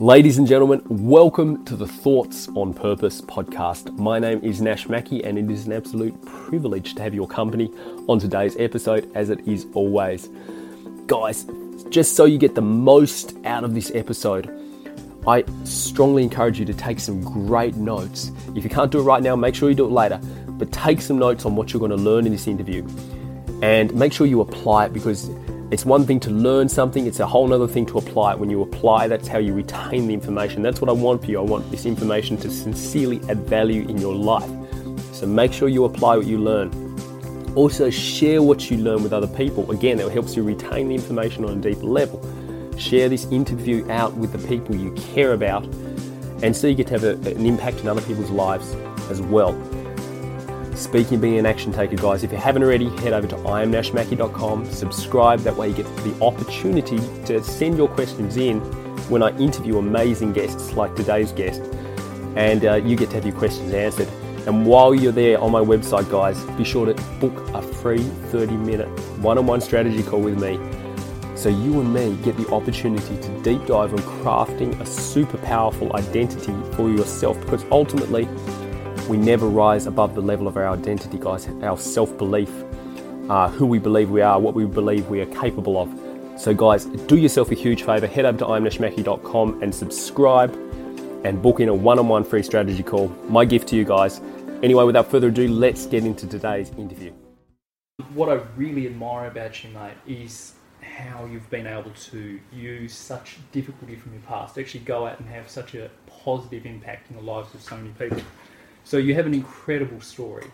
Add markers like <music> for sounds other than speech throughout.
Ladies and gentlemen, welcome to the Thoughts on Purpose podcast. My name is Nash Mackey, and it is an absolute privilege to have your company on today's episode, as it is always. Guys, just so you get the most out of this episode, I strongly encourage you to take some great notes. If you can't do it right now, make sure you do it later, but take some notes on what you're going to learn in this interview and make sure you apply it because it's one thing to learn something, it's a whole other thing to apply it. When you apply, that's how you retain the information. That's what I want for you. I want this information to sincerely add value in your life. So make sure you apply what you learn. Also, share what you learn with other people. Again, that helps you retain the information on a deeper level. Share this interview out with the people you care about, and so you get to have a, an impact in other people's lives as well. Speaking being an action taker, guys, if you haven't already, head over to imnashmackey.com, subscribe. That way, you get the opportunity to send your questions in when I interview amazing guests like today's guest, and uh, you get to have your questions answered. And while you're there on my website, guys, be sure to book a free 30 minute one on one strategy call with me so you and me get the opportunity to deep dive on crafting a super powerful identity for yourself because ultimately, we never rise above the level of our identity, guys, our self belief, uh, who we believe we are, what we believe we are capable of. So, guys, do yourself a huge favor. Head over to imnashmackey.com and subscribe and book in a one on one free strategy call. My gift to you guys. Anyway, without further ado, let's get into today's interview. What I really admire about you, mate, is how you've been able to use such difficulty from your past to actually go out and have such a positive impact in the lives of so many people. So you have an incredible story,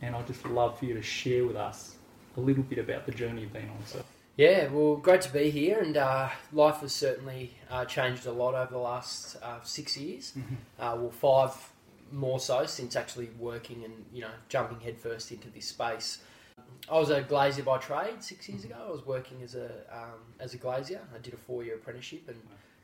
and I'd just love for you to share with us a little bit about the journey you've been on. So. Yeah, well, great to be here, and uh, life has certainly uh, changed a lot over the last uh, six years. Mm-hmm. Uh, well, five more so since actually working and you know jumping headfirst into this space. I was a glazier by trade six years ago. I was working as a um, as a glazier. I did a four year apprenticeship and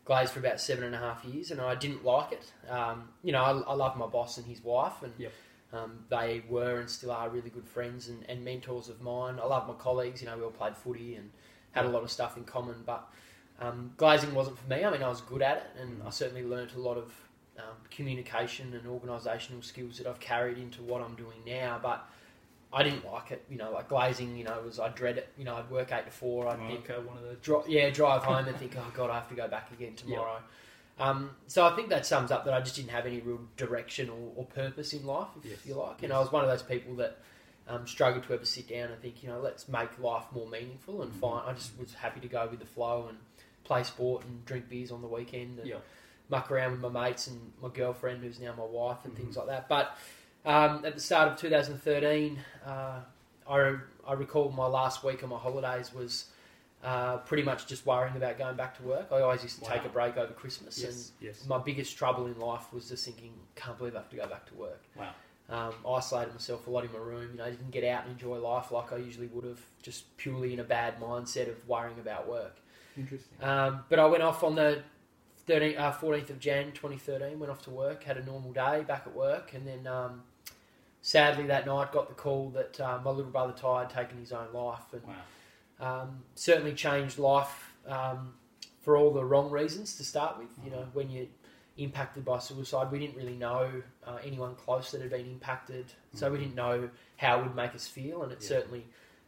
glazed for about seven and a half years, and I didn't like it. Um, you know, I, I love my boss and his wife, and Yep. um, they were and still are really good friends and, and mentors of mine. I love my colleagues. You know, we all played footy and had a lot of stuff in common, but um, glazing wasn't for me. I mean, I was good at it, and I certainly learnt a lot of um, communication and organisational skills that I've carried into what I'm doing now. But I didn't like it. You know, like glazing. You know, was I dread it. You know, I'd work eight to four. I'd think, Okay, one of the dri- yeah, drive home and think, oh god, I have to go back again tomorrow. Um, so I think that sums up that I just didn't have any real direction or, or purpose in life, if Yes, you like. And yes. I was one of those people that um, struggled to ever sit down and think, you know, let's make life more meaningful and Mhm. find. I just was happy to go with the flow and play sport and drink beers on the weekend and Yeah. muck around with my mates and my girlfriend, who's now my wife, and Mhm. things like that. But um, at the start of 2013, uh, I, I recall my last week of my holidays was uh, pretty much just worrying about going back to work. I always used to take a break over Christmas, Yes, yes. my biggest trouble in life was just thinking, can't believe I have to go back to work. Wow. Um, isolated myself a lot in my room. You know, didn't get out and enjoy life like I usually would have, just purely in a bad mindset of worrying about work. Interesting. Um, but I went off on the 13th, uh, 14th of Jan 2013, went off to work, had a normal day back at work, and then um, sadly that night got the call that uh, my little brother Ty had taken his own life. And Wow. um, certainly changed life um, for all the wrong reasons to start with. You know, Mm-hmm. when you're impacted by suicide, we didn't really know uh, anyone close that had been impacted, so we Mhm. didn't know how it would make us feel, and it Yeah. certainly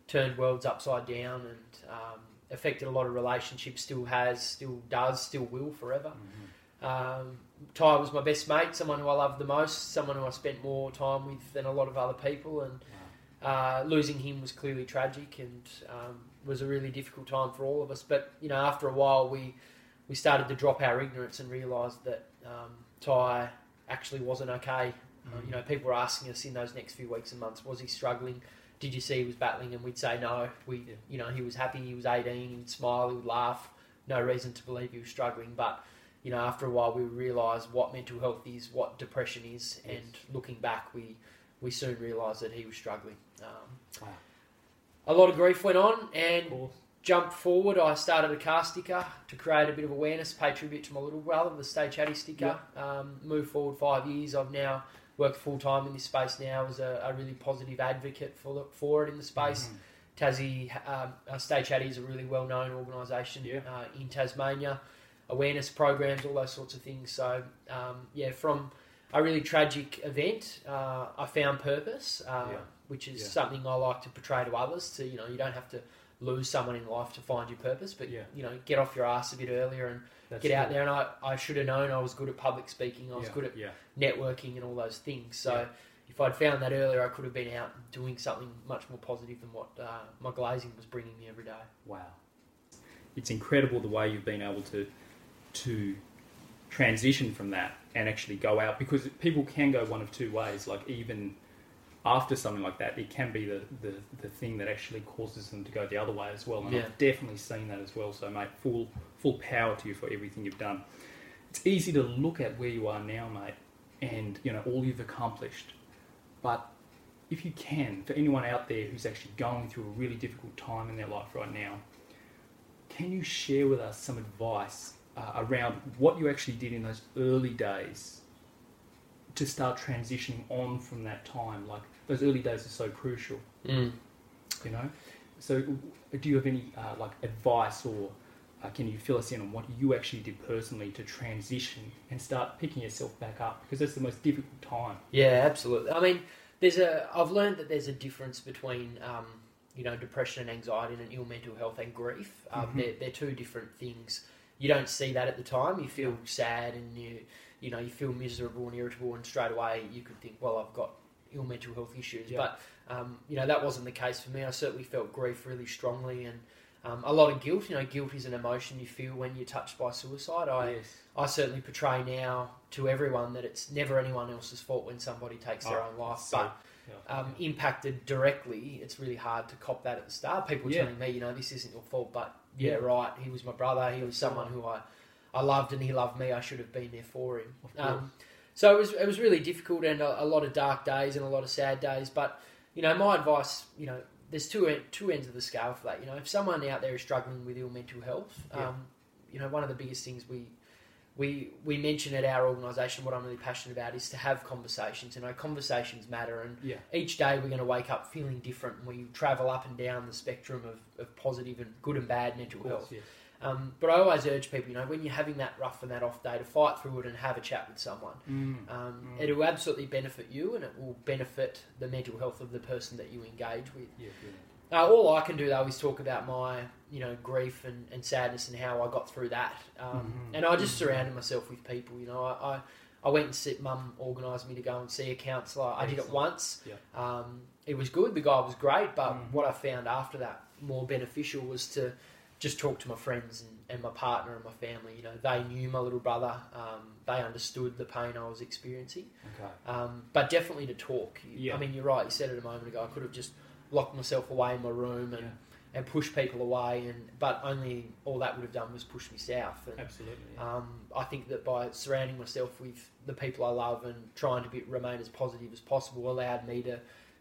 turned worlds upside down and um, affected a lot of relationships. Still has, still does, still will forever. Mhm. Ty was my best mate, someone who I loved the most, someone who I spent more time with than a lot of other people, and uh, losing him was clearly tragic and um, was a really difficult time for all of us. But you know, after a while, we we started to drop our ignorance and realised that um, Ty actually wasn't okay. Uh, Mhm. you know, people were asking us in those next few weeks and months, was he struggling? Did you see he was battling? And we'd say no. We, Yeah. you know, he was happy. He was 18. He would smile. He would laugh. No reason to believe he was struggling. But you know, after a while, we realised what mental health is, what depression is, Yes. and looking back, we we soon realised that he was struggling. Um, Wow. a lot of grief went on, and course. jump forward, I started a car sticker to create a bit of awareness, pay tribute to my little brother, the Stay Chatty sticker. Um, move forward five years. I've now worked full time in this space now as a, a really positive advocate for the, for it in the space. Mhm. Tassie, um, uh, Stay Chatty is a really well known organisation Yeah. uh, in Tasmania. Awareness programs, all those sorts of things. So um, yeah, from a really tragic event, uh, I found purpose, uh, Yeah. which is Yeah. something I like to portray to others. To you know, you don't have to lose someone in life to find your purpose, but Yeah. you know, get off your ass a bit earlier and That's get out good. there. And I, I should have known I was good at public speaking. I was good at networking and all those things. So if I'd found that earlier, I could have been out doing something much more positive than what uh, my glazing was bringing me every day. Wow. It's incredible the way you've been able to to transition from that and actually go out because people can go one of two ways. Like even after something like that, it can be the, the, the thing that actually causes them to go the other way as well. And Yeah. I've definitely seen that as well. So mate, full full power to you for everything you've done. It's easy to look at where you are now, mate, and you know all you've accomplished. But if you can, for anyone out there who's actually going through a really difficult time in their life right now, can you share with us some advice uh, around what you actually did in those early days to start transitioning on from that time? Like those early days are so crucial, Mm. you know. So, do you have any uh, like advice, or uh, can you fill us in on what you actually did personally to transition and start picking yourself back up? Because that's the most difficult time. Yeah, absolutely. I mean, there's a. I've learned that there's a difference between, um, you know, depression and anxiety and ill mental health and grief. Um, Mhm. they're, they're two different things. You don't see that at the time. You feel sad and you, you know, you feel miserable and irritable, and straight away you could think, well, I've got ill mental health issues. Yeah. But um, you know, that wasn't the case for me. I certainly felt grief really strongly and. Um, a lot of guilt, you know, guilt is an emotion you feel when you're touched by suicide. I, yes. I certainly portray now to everyone that it's never anyone else's fault when somebody takes their Oh, own life. so- but yeah. um, impacted directly, it's really hard to cop that at the start. People Yeah. telling me, you know, this isn't your fault, but yeah, right. He was my brother. He was someone who I, I loved, and he loved me. I should have been there for him. Um, so it was it was really difficult and a, a lot of dark days and a lot of sad days. But you know, my advice, you know, there's two two ends of the scale for that. You know, if someone out there is struggling with ill mental health, um, you know, one of the biggest things we we we mention at our organisation, what I'm really passionate about is to have conversations. You know, conversations matter, and yeah. each day we're going to wake up feeling different. and We travel up and down the spectrum of, of positive and good and bad mental Of health. course, yes. Um, but I always urge people, you know, when you're having that rough and that off day, to fight through it and have a chat with someone. Mm. Um, Mm. It will absolutely benefit you, and it will benefit the mental health of the person that you engage with. Yeah. Uh, all I can do though is talk about my, you know, grief and, and sadness and how I got through that. Um, Mhm. And I just Mhm. surrounded myself with people. You know, I, I, I went and sit. Mum organised me to go and see a counsellor. I did it once. Yeah. Um, it was good. The guy was great. But Mhm. what I found after that more beneficial was to just talk to my friends and, and my partner and my family. You know, they knew my little brother. Um, they understood the pain I was experiencing. Okay. Um, but definitely to talk. You- Yeah. I mean, you're right. You said it a moment ago. I could have just locked myself away in my room and, Yeah. and pushed people away, and but only all that would have done was push me south. And Absolutely. yeah. um, I think that by surrounding myself with the people I love and trying to be, remain as positive as possible allowed me to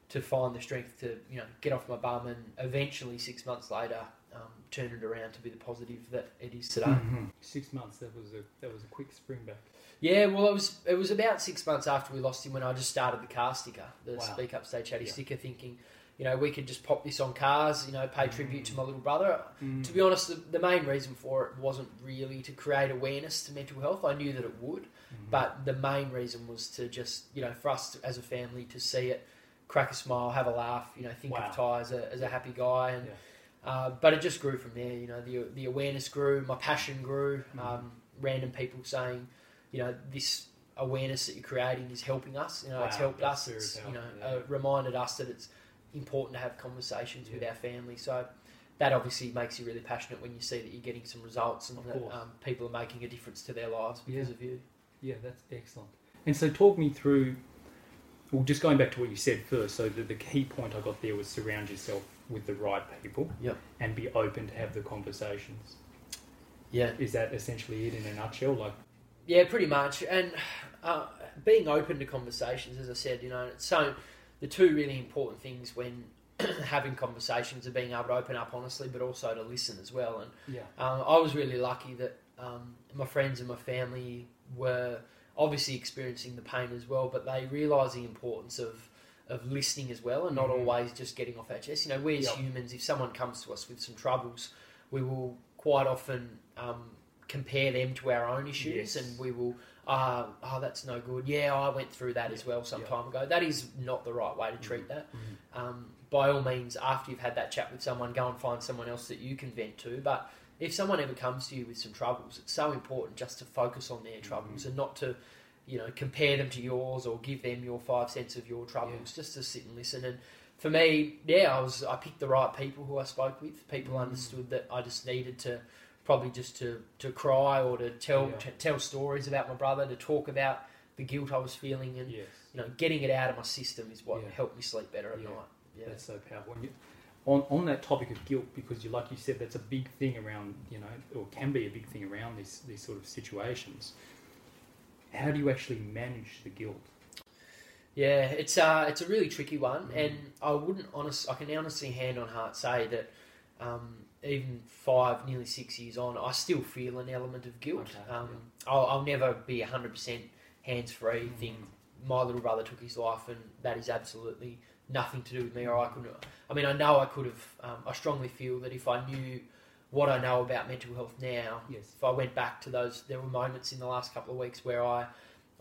to find the strength to you know get off my bum and eventually six months later um, turn it around to be the positive that it is today. Mhm. Six months. That was a that was a quick spring back. Yeah, well, it was it was about six months after we lost him when I just started the car sticker, the Wow. Speak Up Stay Chatty Yeah. sticker, thinking, you know, we could just pop this on cars, you know, pay tribute to my little brother. Mm. To be honest, the, the main reason for it wasn't really to create awareness to mental health. I knew that it would, Mhm. but the main reason was to just, you know, for us to, as a family to see it, crack a smile, have a laugh, you know, think Wow. of Ty as a, as a happy guy, and Yeah. uh, but it just grew from there. You know, the the awareness grew, my passion grew. Mhm. Um, random people saying, you know, this awareness that you're creating is helping us. You know, it's helped that's us. It's help, you know yeah. uh, reminded us that it's important to have conversations with our family. So that obviously makes you really passionate when you see that you're getting some results and Of that um, people are making a difference to their lives because Yeah. of you. Yeah, that's excellent. And so, talk me through. Well, just going back to what you said first. So, the, the key point I got there was surround yourself with the right people. Yep. And be open to have the conversations. Yeah. Is that essentially it in a nutshell? Like, Yeah, pretty much. And uh, being open to conversations, as I said, you know, it's so the two really important things when <clears throat> having conversations are being able to open up honestly, but also to listen as well. And yeah, um, I was really lucky that um, my friends and my family were obviously experiencing the pain as well, but they realised the importance of of listening as well, and not Mhm. always just getting off our chest. You know, we as Yep. humans, if someone comes to us with some troubles, we will quite often um, compare them to our own issues, Yes. and we will. Uh, oh, that's no good. Yeah, I went through that as well some Yeah. time ago. That is not the right way to treat that. Mhm. Um, by all means, after you've had that chat with someone, go and find someone else that you can vent to. But if someone ever comes to you with some troubles, it's so important just to focus on their troubles and not to, you know, compare them to yours or give them your five cents of your troubles. Just to sit and listen. And for me, yeah, I was I picked the right people who I spoke with. People Mm. understood that I just needed to probably just to, to cry or to tell Yeah. to tell stories about my brother, to talk about the guilt I was feeling, and Yes. you know, getting it out of my system is what Yeah. helped me sleep better at Yeah. night. Yeah. That's so powerful. And you, on, on that topic of guilt, because you, like you said, that's a big thing around, you know, or can be a big thing around these, these sort of situations. How do you actually manage the guilt? Yeah, it's uh, it's a really tricky one, Mm. and I wouldn't honest. I can honestly, hand on heart, say that um, even five, nearly six years on, I still feel an element of guilt. Okay, um, I'll, I'll never be hundred percent hands free. Mm. Think my little brother took his life, and that is absolutely nothing to do with me, or I couldn't. I mean, I know I could have. Um, I strongly feel that if I knew what I know about mental health now, Yes. if I went back to those, there were moments in the last couple of weeks where I,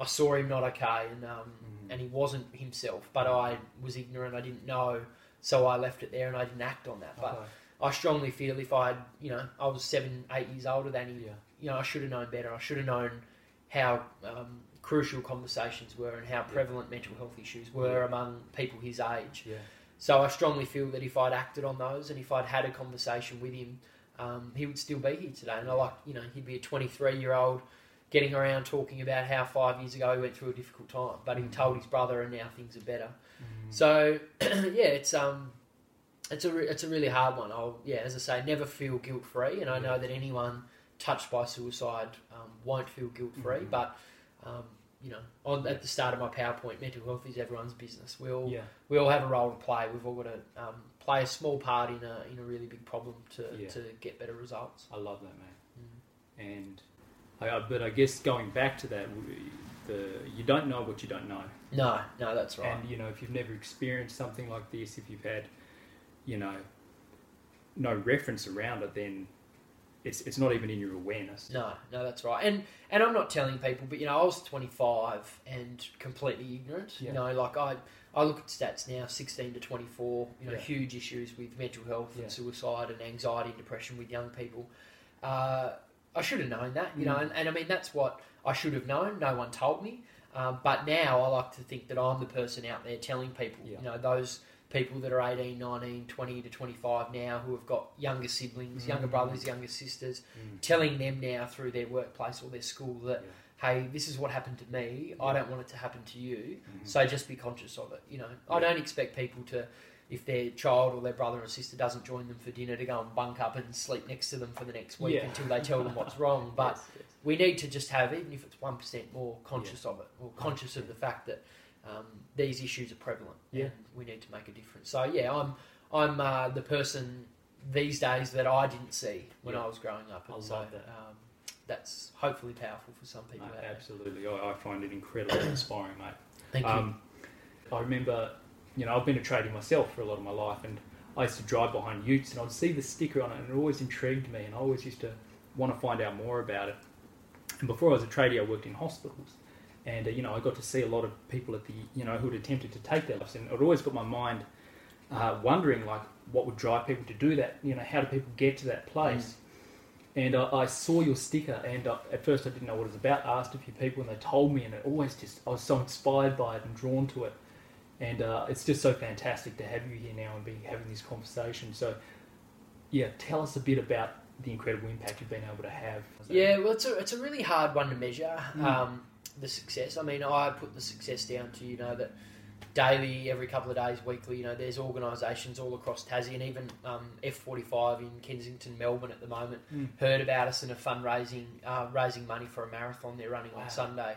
I saw him not okay, and um, Mm. and he wasn't himself, but I was ignorant, I didn't know, so I left it there and I didn't act on that. But Okay. I strongly feel if I, had, you know, I was seven, eight years older than he, Yeah. you know, I should have known better. I should have known how um, crucial conversations were and how prevalent mental health issues were Yeah. among people his age. Yeah. So I strongly feel that if I'd acted on those and if I'd had a conversation with him, um, he would still be here today. And I like, you know, he'd be a 23 year old getting around talking about how five years ago he went through a difficult time, but he Mm. told his brother and now things are better. Mm. So <clears throat> yeah, it's um, it's a re- it's a really hard one. I'll yeah, as I say, never feel guilt free, and I know that anyone touched by suicide um, won't feel guilt free. Mhm. But um, you know, on at the start of my PowerPoint, mental health is everyone's business. We all yeah. we all have a role to play. We've all got to um, play a small part in a in a really big problem to Yeah. to get better results. I love that, man. And I, but I guess going back to that, the you don't know what you don't know. No, no, that's right. And you know, if you've never experienced something like this, if you've had, you know, no reference around it, then it's it's not even in your awareness. No, no, that's right. And and I'm not telling people, but you know, I was 25 and completely ignorant. Yeah. You know, like I I look at stats now, 16 to 24. You know, Yeah. huge issues with mental health Yeah. and suicide and anxiety and depression with young people. Uh, I should have known that, you know, Mm. and, and I mean that's what I should have known. No one told me. Um, but now I like to think that I'm the person out there telling people, you know, those people that are 18, 19, 20 to 25 now who have got younger siblings, younger Mm. brothers, younger sisters, Mm. telling them now through their workplace or their school that Yeah. hey this is what happened to me i don't want it to happen to you Mhm. so just be conscious of it you know i don't expect people to if their child or their brother or sister doesn't join them for dinner to go and bunk up and sleep next to them for the next week Yeah. until they tell them <laughs> what's wrong but Yes, yes. we need to just have even if it's 1% more conscious of it or conscious of the fact that um, these issues are prevalent Yeah. and we need to make a difference so yeah i'm i'm uh, the person these days that i didn't see when Yeah. i was growing up and I so love that. Um, that's hopefully powerful for some people No, absolutely, I, I find it incredibly <coughs> inspiring, mate. thank you Um, I remember, you know, I've been a tradie myself for a lot of my life, and I used to drive behind Utes, and I'd see the sticker on it, and it always intrigued me, and I always used to want to find out more about it. And before I was a tradie, I worked in hospitals, and uh, you know, I got to see a lot of people at the, you know, who had attempted to take their lives, and it always got my mind uh, wondering, like, what would drive people to do that? You know, how do people get to that place? And I, I saw your sticker, and uh, at first I didn't know what it was about. I Asked a few people, and they told me, and it always just I was so inspired by it and drawn to it. And uh, it's just so fantastic to have you here now and be having this conversation. So, yeah, tell us a bit about the incredible impact you've been able to have. Yeah, well, it's a, it's a really hard one to measure Mm. um, the success. I mean, I put the success down to you know that daily, every couple of days, weekly. You know, there's organisations all across Tassie and even um, F45 in Kensington, Melbourne at the moment Mm. heard about us and are fundraising, uh, raising money for a marathon they're running Wow. on Sunday.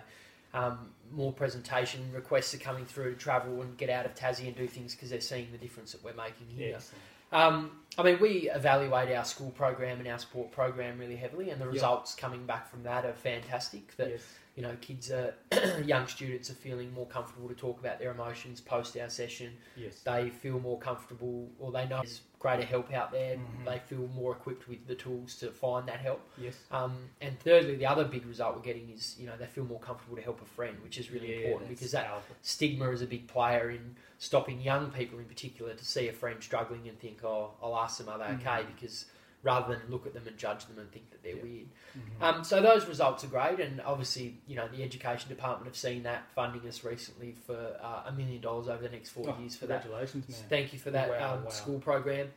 Um, more presentation requests are coming through to travel and get out of Tassie and do things because they're seeing the difference that we're making here. Yes. Um, I mean, we evaluate our school program and our sport program really heavily, and the results coming back from that are fantastic. That yes. You know, kids are <clears throat> young students are feeling more comfortable to talk about their emotions post our session. Yes. They feel more comfortable, or they know there's greater help out there. Mhm. They feel more equipped with the tools to find that help. Yes. Um, and thirdly, the other big result we're getting is you know they feel more comfortable to help a friend, which is really Yeah, important because that powerful. stigma is a big player in stopping young people in particular to see a friend struggling and think, oh, I'll ask them, are they okay? Mhm. Because rather than look at them and judge them and think that they're Yeah. weird. Mhm. Um, so those results are great, and obviously, you know, the education department have seen that, funding us recently for uh, a million dollars over the next four Oh, years for that. Congratulations, man. Thank you for that Wow, um, wow. school program.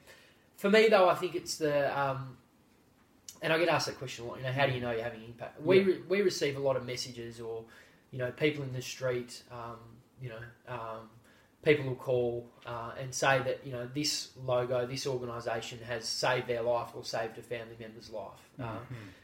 For me, though, I think it's the, um, and I get asked that question a lot. You know, how do you know you're having impact? We Yeah. re- we receive a lot of messages, or you know, people in the street, um, you know, um, people will call uh, and say that you know this logo, this organisation has saved their life or saved a family member's life. Uh, Mhm.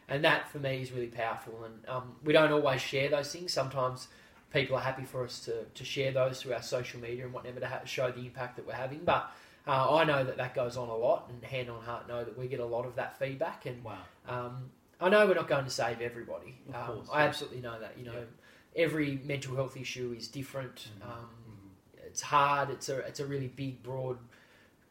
and that for me is really powerful. And um, we don't always share those things. Sometimes people are happy for us to, to share those through our social media and whatever to ha- show the impact that we're having. But uh, I know that that goes on a lot, and hand on heart know that we get a lot of that feedback. And Wow. um, I know we're not going to save everybody. Um, I absolutely know that. You know, Yeah. every mental health issue is different. Mhm. It's hard. It's a it's a really big, broad,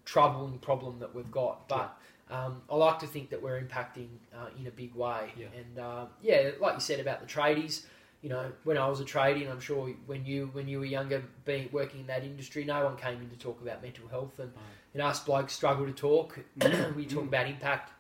troubling problem that we've got. But um, I like to think that we're impacting uh, in a big way. Yeah. And uh, yeah, like you said about the tradies. You know, when I was a tradie, and I'm sure when you when you were younger, being working in that industry, no one came in to talk about mental health, and you know, us blokes struggle to talk. <coughs> We talk about impact.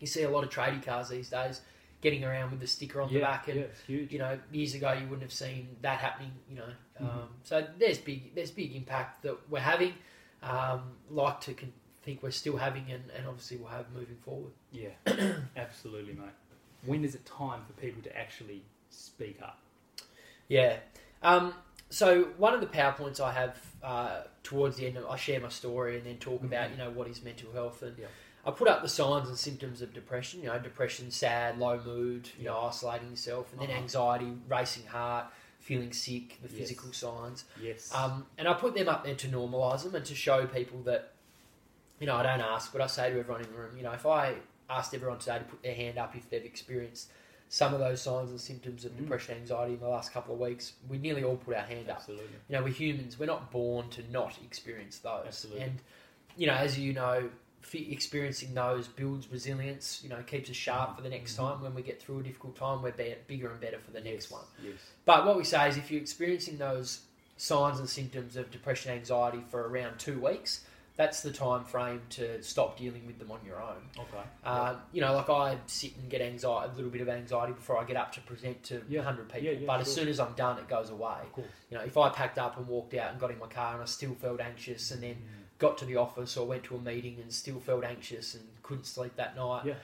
You see a lot of tradie cars these days getting around with the sticker on the back, and yeah, you know, years ago you wouldn't have seen that happening. You know, um, Mhm. so there's big there's big impact that we're having. Um, like to con- think we're still having, and, and obviously we'll have moving forward. Yeah, <clears throat> absolutely, mate. When is it time for people to actually speak up? Yeah. Um, so one of the powerpoints I have uh, towards the end, of, I share my story and then talk about you know what is mental health, and Yeah. I put up the signs and symptoms of depression. You know, depression, sad, low mood, you know, isolating yourself, and then Uh-huh. anxiety, racing heart, feeling sick, the Yes. physical signs. Yes. Um, and I put them up there to normalise them and to show people that, you know, I don't ask, but I say to everyone in the room, you know, if I asked everyone today to put their hand up if they've experienced some of those signs and symptoms of Mm. depression, anxiety in the last couple of weeks, we nearly all put our hand up. absolutely. You know, we're humans. We're not born to not experience those. Absolutely. And, you know, as you know, experiencing those builds resilience, you know, keeps us sharp for the next Mhm. time. When we get through a difficult time, we're be- bigger and better for the next one. Yes. But what we say is if you're experiencing those signs and symptoms of depression, anxiety for around two weeks, that's the time frame to stop dealing with them on your own. Okay. Uh, you know, like I sit and get anxiety, a little bit of anxiety before I get up to present to Yeah. 100 people. Yeah, yeah, but as soon as I'm done, it goes away. You know, if I packed up and walked out and got in my car and I still felt anxious and then got to the office or went to a meeting and still felt anxious and couldn't sleep that night, Yeah.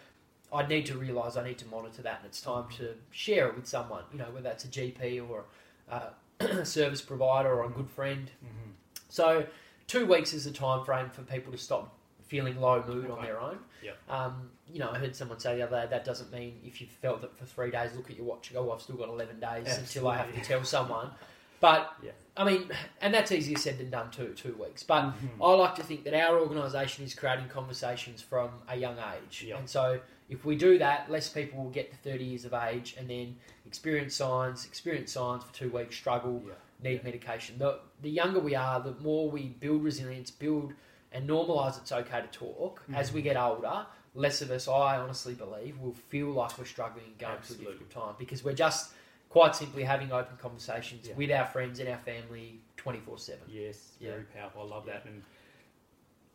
I'd need to realise I need to monitor that and it's time to share it with someone, you know, whether that's a GP or a <clears throat> service provider or a good friend. Mm-hmm. So, two weeks is the time frame for people to stop feeling low mood on their own. Yep. Um, you know, I heard someone say the other day that doesn't mean if you felt that for three days, look at your watch go, oh, I've still got 11 days until I have to tell someone. <laughs> But, Yeah. I mean, and that's easier said than done too, two weeks. But Mhm. I like to think that our organisation is creating conversations from a young age. Yep. And so if we do that, less people will get to 30 years of age and then experience signs, experience signs for two weeks, struggle, Yeah. need medication. The, the younger we are, the more we build resilience, build and normalise it's okay to talk. As we get older, less of us, I honestly believe, will feel like we're struggling and going Absolutely. through a difficult time because we're just quite simply having open conversations Yeah. with our friends and our family 24 7. Yes, Yeah. very powerful. I love that, and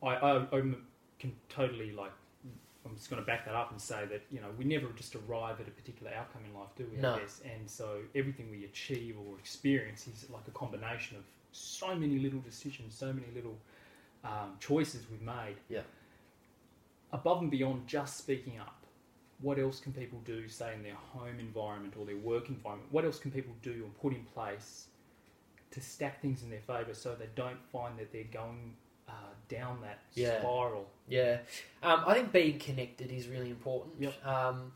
I, I I'm, can totally like. I'm just going to back that up and say that you know we never just arrive at a particular outcome in life, do we? No. I and so everything we achieve or experience is like a combination of so many little decisions, so many little um, choices we've made. Yeah. Above and beyond just speaking up, what else can people do, say in their home environment or their work environment? What else can people do or put in place to stack things in their favour so they don't find that they're going uh, down that Yeah. spiral? Yeah, um, I think being connected is really important. Yep. Um,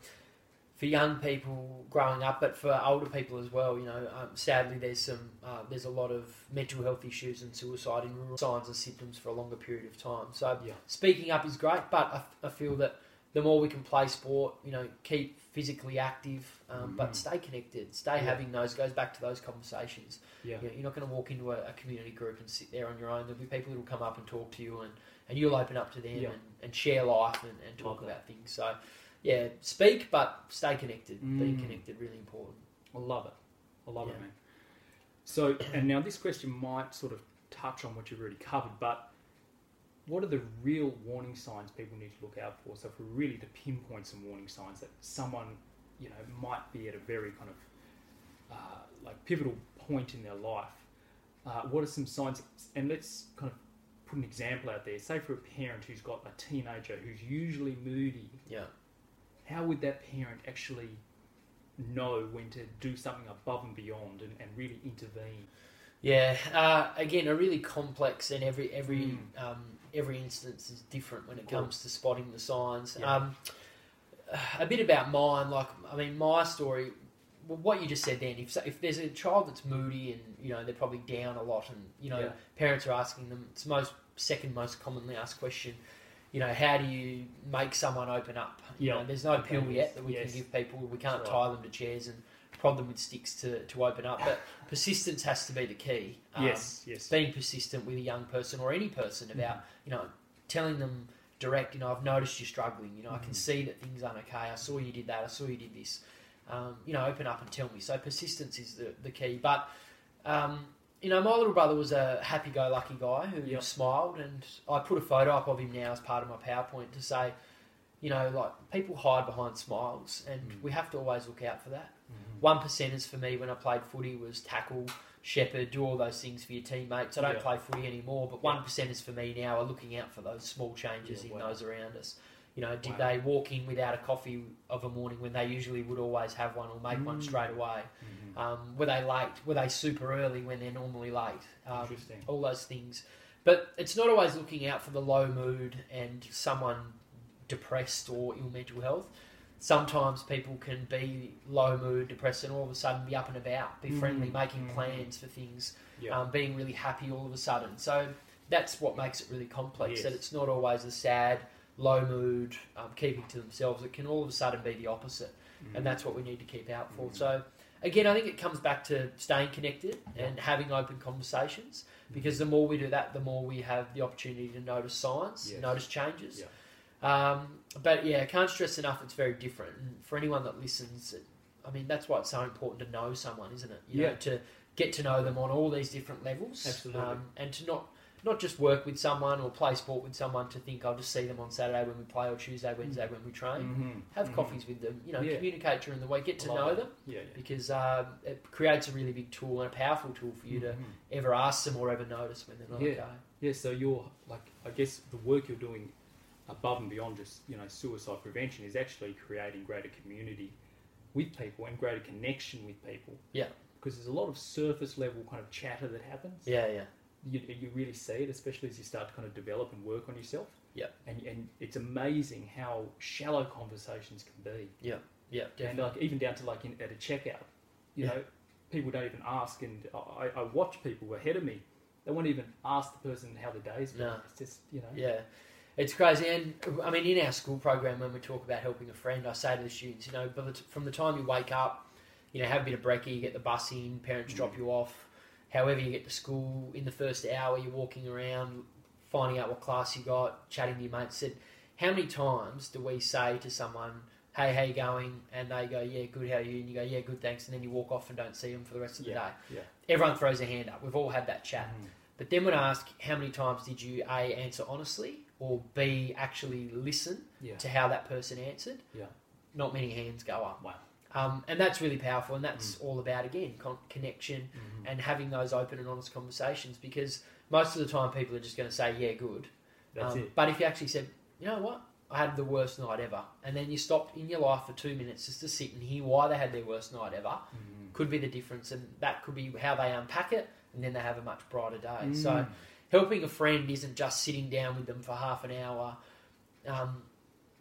for young people growing up, but for older people as well. You know, um, sadly, there's some uh, there's a lot of mental health issues and suicide in rural signs and symptoms for a longer period of time. So Yeah. speaking up is great, but I, I feel that the more we can play sport, you know, keep physically active, um, but Mm. stay connected. Stay Yeah. having those goes back to those conversations. Yeah. You know, you're not going to walk into a, a community group and sit there on your own. There'll be people will come up and talk to you, and, and you'll open up to them Yeah. and, and share life and, and talk that. about things. So, yeah, speak, but stay connected. Being Mm. connected really important. I love it. I love it, man. So, and now this question might sort of touch on what you've already covered, but what are the real warning signs people need to look out for? So, if we're really to pinpoint some warning signs that someone, you know, might be at a very kind of uh, like pivotal point in their life, uh, what are some signs? And let's kind of put an example out there. Say for a parent who's got a teenager who's usually moody, Yeah. how would that parent actually know when to do something above and beyond and, and really intervene? Yeah, uh, again, a really complex and every every Mm. um, every instance is different when it comes to spotting the signs. Yeah. Um, a bit about mine, like I mean, my story. What you just said then, if if there's a child that's moody and you know they're probably down a lot, and you know Yeah. parents are asking them, it's the most second most commonly asked question. You know, how do you make someone open up? You Yeah. know, there's no pill yet that we yes. can give people. We can't That's tie them to chairs and prod them with sticks to, to open up. But <laughs> persistence has to be the key. Um, yes, yes. being persistent with a young person or any person Mm-hmm. about you know telling them direct you know i've noticed you're struggling you know i can Mhm. see that things aren't okay i saw you did that i saw you did this um, you know open up and tell me so persistence is the, the key but um, you know my little brother was a happy-go-lucky guy who Yep. smiled and i put a photo up of him now as part of my powerpoint to say you know like people hide behind smiles and Mm. we have to always look out for that Mhm. One percenters for me when I played footy was tackle, shepherd, do all those things for your teammates. I don't Yeah. play footy anymore, but one percenters for me now are looking out for those small changes Yeah, in wow. those around us. You know, did Wow. they walk in without a coffee of a morning when they usually would always have one or make one Mm. straight away? Mhm. Um, were they late? Were they super early when they're normally late? Um, Interesting. all those things. But it's not always looking out for the low mood and someone depressed or ill mental health. Sometimes people can be low mood, depressed, and all of a sudden be up and about, be friendly, Mm, making mm. plans for things, Yeah. um, being really happy all of a sudden. So that's what makes it really complex. Yes. That it's not always the sad, low mood, um, keeping to themselves. It can all of a sudden be the opposite Mhm. and that's what we need to keep out for. Mm. So, again, I think it comes back to staying connected and having open conversations because the more we do that, the more we have the opportunity to notice signs, Yes. notice changes. Yeah. Um, but yeah, can't stress enough. It's very different. And for anyone that listens, I mean, that's why it's so important to know someone, isn't it? You Yeah. Know, to get to know them on all these different levels. Absolutely. Um, and to not not just work with someone or play sport with someone to think I'll just see them on Saturday when we play or Tuesday, Wednesday when we train Mhm. have Mhm. coffees with them. You know, Yeah. communicate during the week, get to know that. them Yeah. yeah. because um, it creates a really big tool and a powerful tool for you to Mhm. ever ask them or ever notice when they're not Yeah. okay. Yeah, so you're like, I guess the work you're doing above and beyond just you know suicide prevention is actually creating greater community with people and greater connection with people. Yeah. Because there's a lot of surface level kind of chatter that happens. Yeah, yeah, You, you really see it, especially as you start to kind of develop and work on yourself. Yeah. And and it's amazing how shallow conversations can be. yeah, Yeah. And like even down to like in, at a checkout, you Yeah. know, people don't even ask. And I, I watch people ahead of me; they won't even ask the person how the day's been. No. It's just you know, Yeah, it's crazy. And I mean, in our school program, when we talk about helping a friend, I say to the students, you know, by the t- from the time you wake up, you know, have a bit of brekkie, you get the bus in, parents drop you off. However, you get to school in the first hour, you're walking around, finding out what class you got, chatting to your mates. Said, how many times do we say to someone, "Hey, how you going?" And they go, "Yeah, good. How are you?" And you go, "Yeah, good, thanks." And then you walk off and don't see them for the rest of the Yeah, day. yeah. Everyone throws their hand up. We've all had that chat. Mhm. But then when I ask how many times did you A answer honestly or B actually listen yeah, to how that person answered, yeah. not many hands go up. Wow. Um, and that's really powerful, and that's all about again con- connection Mhm. and having those open and honest conversations. Because most of the time, people are just going to say, "Yeah, good." That's Um, it. But if you actually said, "You know what? I had the worst night ever," and then you stopped in your life for two minutes just to sit and hear why they had their worst night ever, Mhm. could be the difference, and that could be how they unpack it, and then they have a much brighter day. So Mm. Helping a friend isn't just sitting down with them for half an hour, um,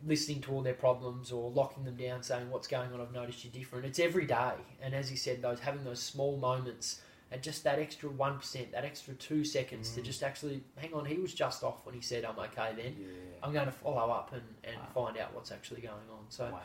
listening to all their problems or locking them down, saying what's going on. I've noticed you're different. It's every day, and as you said, those having those small moments and just that extra one percent, that extra two seconds to Mm. just actually hang on. He was just off when he said I'm okay. Then Yeah. I'm going to follow up and, and Wow. find out what's actually going on. So Wow.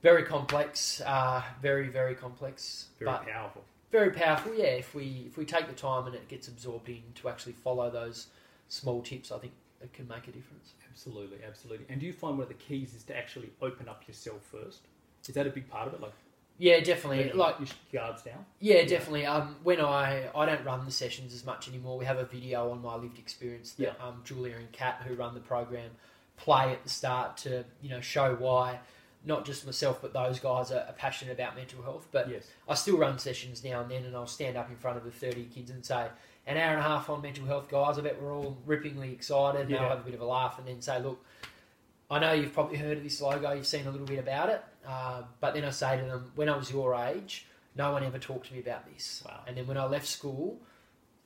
very complex, uh, very very complex, Very but powerful. Very powerful. Yeah, if we if we take the time and it gets absorbed in to actually follow those small tips, I think it can make a difference. Absolutely, absolutely. And do you find one of the keys is to actually open up yourself first? Is that a big part of it? Like, Yeah, definitely. Like your guards down. Yeah, definitely. Um, when I I don't run the sessions as much anymore. We have a video on my lived experience that um, Julia and Kat, who run the program, play at the start to you know show why not just myself but those guys are, are passionate about mental health. But Yes. I still run sessions now and then, and I'll stand up in front of the thirty kids and say. An hour and a half on mental health, guys. I bet we're all rippingly excited. And Yeah. I'll have a bit of a laugh and then say, "Look, I know you've probably heard of this logo. You've seen a little bit about it, uh, but then I say to them, when I was your age, no one ever talked to me about this. Wow. And then when I left school,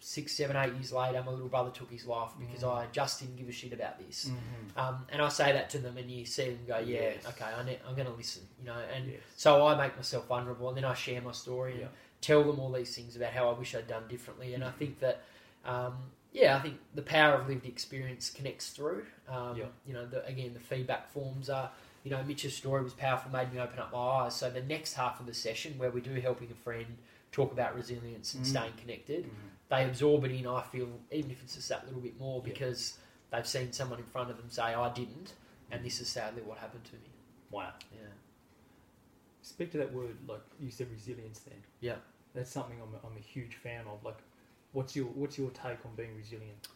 six, seven, eight years later, my little brother took his life because Mm. I just didn't give a shit about this. Um, and I say that to them, and you see them go, "Yeah, Yes. okay, I ne- I'm going to listen," you know. And Yes. so I make myself vulnerable, and then I share my story and tell them all these things about how I wish I'd done differently. And I think that, um, yeah, I think the power of lived experience connects through. Um, Yeah. You know, the, again, the feedback forms are. You know, Mitch's story was powerful, made me open up my eyes. So the next half of the session, where we do helping a friend talk about resilience and Mm. staying connected, Mm-hmm. They absorb it in. I feel even if it's just that little bit more Yeah. because they've seen someone in front of them say, "I didn't," and this is sadly what happened to me. Wow. Yeah. Speak to that word, like you said, resilience. Then. Yeah. That's something I'm a, I'm a huge fan of. Like, what's your what's your take on being resilient?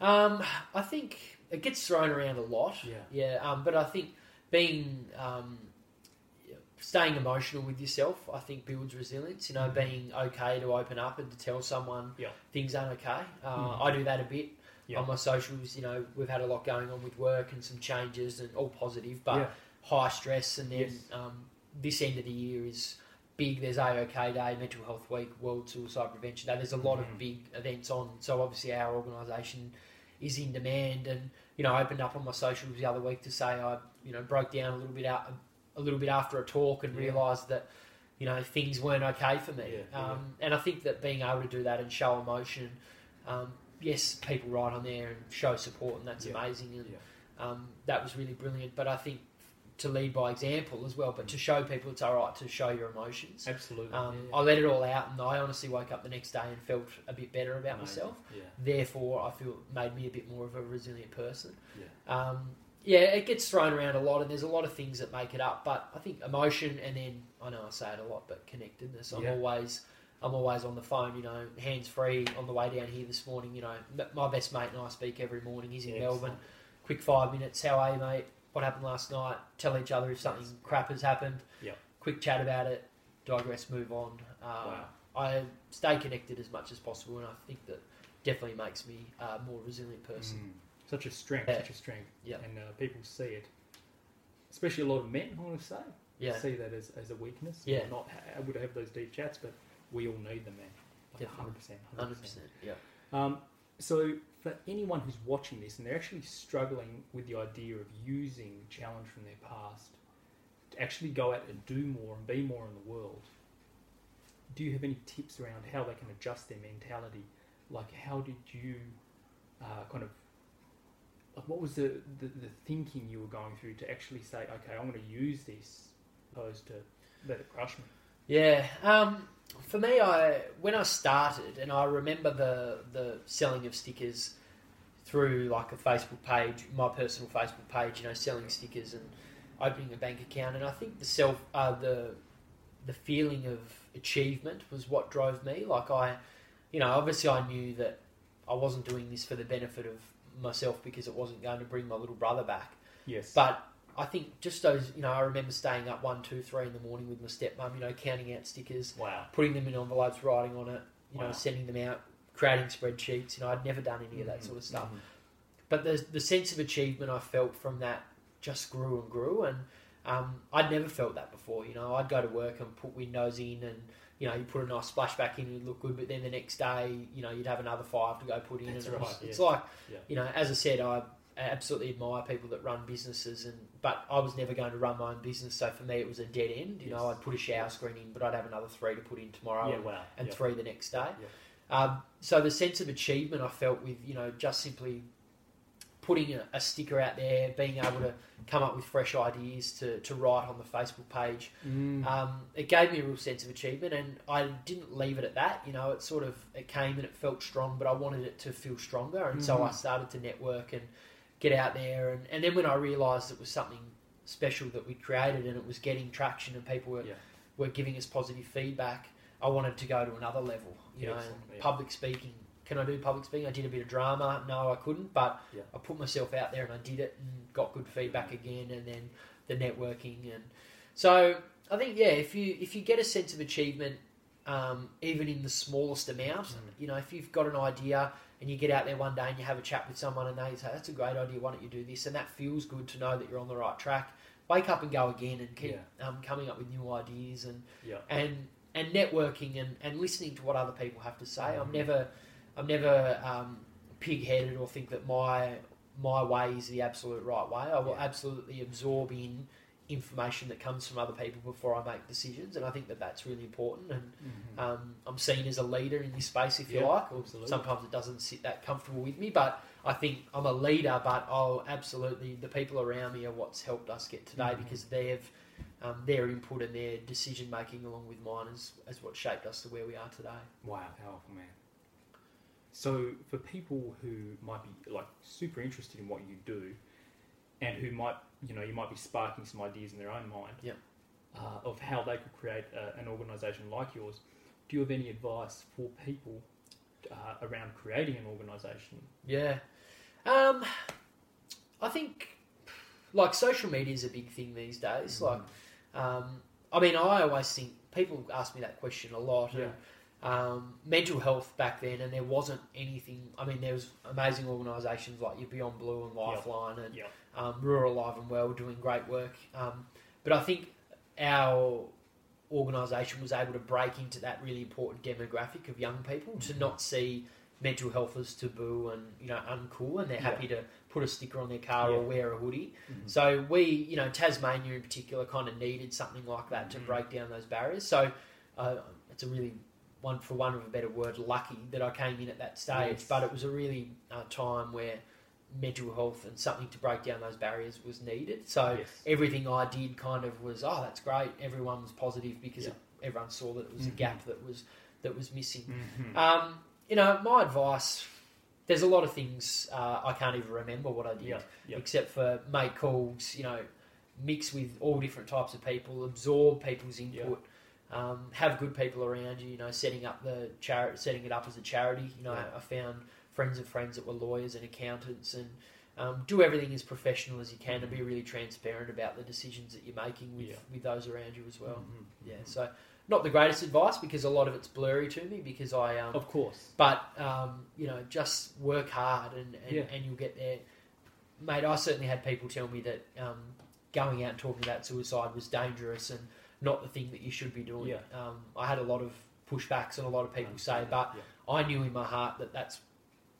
Um, I think it gets thrown around a lot. Yeah. Yeah. Um, but I think being um, staying emotional with yourself, I think builds resilience. You know, Mhm. being okay to open up and to tell someone Yeah. things aren't okay. Uh, Mhm. I do that a bit Yeah. on my socials. You know, we've had a lot going on with work and some changes and all positive, but yeah. high stress. And then Yes. um, this end of the year is big. There's R U OK Day, Mental Health Week, World Suicide Prevention Day. There's a lot Mhm. of big events on. So obviously our organisation is in demand. And you know, I opened up on my socials the other week to say I you know broke down a little bit out a little bit after a talk and Yeah. realised that. You know things weren't okay for me, Yeah, um, and I think that being able to do that and show emotion, um, yes, people write on there and show support, and that's amazing. And um, that was really brilliant. But I think to lead by example as well, but to show people it's all right to show your emotions. Absolutely. Um, yeah. I let it all out, and I honestly woke up the next day and felt a bit better about Amazing. myself. Yeah. Therefore, I feel it made me a bit more of a resilient person. Yeah. Um, yeah, it gets thrown around a lot, and there's a lot of things that make it up. But I think emotion, and then I know I say it a lot, but connectedness. I'm Yeah. always, I'm always on the phone. You know, hands free on the way down here this morning. You know, my best mate and I speak every morning. He's in Yeah, Melbourne. excellent. Quick five minutes. How are you, mate? What happened last night? Tell each other if something Yes. crap has happened. Yeah. Quick chat about it. Digress. Move on. Uh, Wow. I stay connected as much as possible, and I think that definitely makes me a more resilient person. Mm. Such a strength, Yeah. such a strength. Yeah. And uh, people see it. Especially a lot of men, I want to say. Yeah. See that as, as a weakness. Yeah. Or Not ha- would have those deep chats, but we all need them, man. Like Definitely. 100%. 100%. Hundred percent. Yeah. Um, so, for anyone who's watching this and they're actually struggling with the idea of using challenge from their past to actually go out and do more and be more in the world, do you have any tips around how they can adjust their mentality? Like, how did you uh, kind of like what was the, the, the thinking you were going through to actually say, okay, I'm going to use this, opposed to let it crush me? Yeah. Um, for me, I when I started, and I remember the the selling of stickers through like a Facebook page, my personal Facebook page. You know, selling stickers and opening a bank account, and I think the self, uh, the the feeling of achievement was what drove me. Like I, you know, obviously I knew that I wasn't doing this for the benefit of myself because it wasn't going to bring my little brother back. Yes. But I think just those, you know, I remember staying up one, two, three in the morning with my stepmom, you know, counting out stickers, wow. putting them in envelopes, writing on it, you know, sending them out, creating spreadsheets. You know, I'd never done any of that Mhm, sort of stuff. mhm. But the the sense of achievement I felt from that just grew and grew, and um, I'd never felt that before. You know, I'd go to work and put windows in, and you know, you put a nice splashback in, it'd look good. But then the next day, you know, you'd have another five to go put in, That's and it was- right, it's yeah. like, Yeah. you know, as I said, I absolutely admire people that run businesses, and but I was never going to run my own business, so for me it was a dead end. You know, I'd put a shower screen in, but I'd have another three to put in tomorrow, Yeah, and, wow. and yeah. three the next day. Yeah. Um, so the sense of achievement I felt with you know just simply putting a, a sticker out there, being able to come up with fresh ideas to, to write on the Facebook page. Mm. Um, it gave me a real sense of achievement, and I didn't leave it at that. You know, it sort of it came and it felt strong, but I wanted it to feel stronger, and so Mhm. I started to network and get out there. And, and then when I realised it was something special that we created, and it was getting traction, and people were Yeah. were giving us positive feedback, I wanted to go to another level. You Yeah, know, yeah. public speaking. Can I do public speaking? I did a bit of drama. No, I couldn't, but Yeah. I put myself out there and I did it and got good feedback again, and then the networking and so I think yeah, if you if you get a sense of achievement, um, even in the smallest amount, Mm. you know, if you've got an idea and you get out there one day and you have a chat with someone and they say that's a great idea, why don't you do this? And that feels good to know that you're on the right track. Wake up and go again and keep um, coming up with new ideas and Yeah. and and networking and, and listening to what other people have to say. I'm Mhm. never I'm never um, pig headed or think that my my way is the absolute right way. I will Yeah. absolutely absorb in information that comes from other people before I make decisions, and I think that that's really important. And Mhm. um, I'm seen as a leader in this space, if you Yeah, like. Absolutely. sometimes it doesn't sit that comfortable with me, but I think I'm a leader. But I'll absolutely the people around me are what's helped us get today Mhm. because they've um, their input and their decision making along with mine is, is what shaped us to where we are today. Wow, powerful man. So for people who might be like super interested in what you do, and who might you know you might be sparking some ideas in their own mind, Yep. uh, of how they could create a, an organisation like yours. Do you have any advice for people uh, around creating an organisation? Yeah. Um, I think like social media is a big thing these days. Like, um, I mean, I always think people ask me that question a lot. Yeah. And, um, mental health back then, and there wasn't anything. I mean, there was amazing organisations like your Beyond Blue and Yep. Lifeline and Yep. um, Rural Alive and Well doing great work. Um, but I think our organisation was able to break into that really important demographic of young people to Mhm. not see mental health as taboo and you know uncool, and they're Yeah. happy to put a sticker on their car or wear a hoodie. Mhm. So we, you know, Tasmania in particular, kind of needed something like that to Mhm. break down those barriers. So uh, it's a really one for one of a better word, lucky that I came in at that stage. Yes. But it was a really uh, time where mental health and something to break down those barriers was needed. So Yes. everything I did kind of was, oh, that's great. Everyone was positive because Yeah. it, everyone saw that it was Mhm. a gap that was that was missing. Mhm. Um, you know, my advice. There's a lot of things uh, I can't even remember what I did Yeah, yeah. except for make calls, you know, mix with all different types of people, absorb people's input, um, have good people around you, you know, setting up the charity, setting it up as a charity. You know, Yeah. I found friends of friends that were lawyers and accountants and um, do everything as professional as you can and be really transparent about the decisions that you're making with, Yeah. with those around you as well. Mhm. Yeah, so not the greatest advice because a lot of it's blurry to me because I um, Of course. but um, you know, just work hard and, and, Yeah. and you'll get there, mate. I certainly had people tell me that um, going out and talking about suicide was dangerous and not the thing that you should be doing. Yeah. Um, I had a lot of pushbacks and a lot of people say, but Yeah. I knew in my heart that that's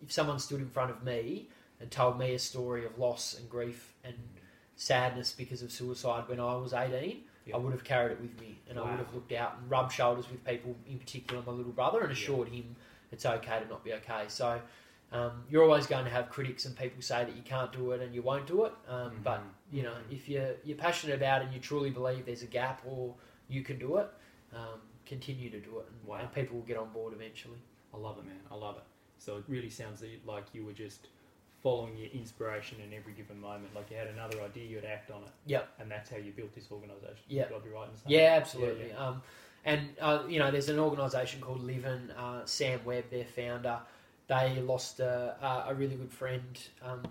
if someone stood in front of me and told me a story of loss and grief and sadness because of suicide when I was 18, Yeah. I would have carried it with me and I would have looked out and rubbed shoulders with people, in particular my little brother, and assured him it's okay to not be okay. So um, you're always going to have critics and people say that you can't do it and you won't do it. Um, But Mhm. you know, Mhm. if you're you're passionate about it and you truly believe there's a gap or you can do it, um, continue to do it, and, Wow. and people will get on board eventually. I love it, man. I love it. So it really sounds like you were just following your inspiration in every given moment. Like you had another idea, you'd act on it. Yep. And that's how you built this organisation. Yep. Would I be right in saying? Yeah, absolutely. Yeah, Um, and uh, you know, there's an organisation called Livin. Uh, Sam Webb, their founder, they lost a, a, really good friend. Um,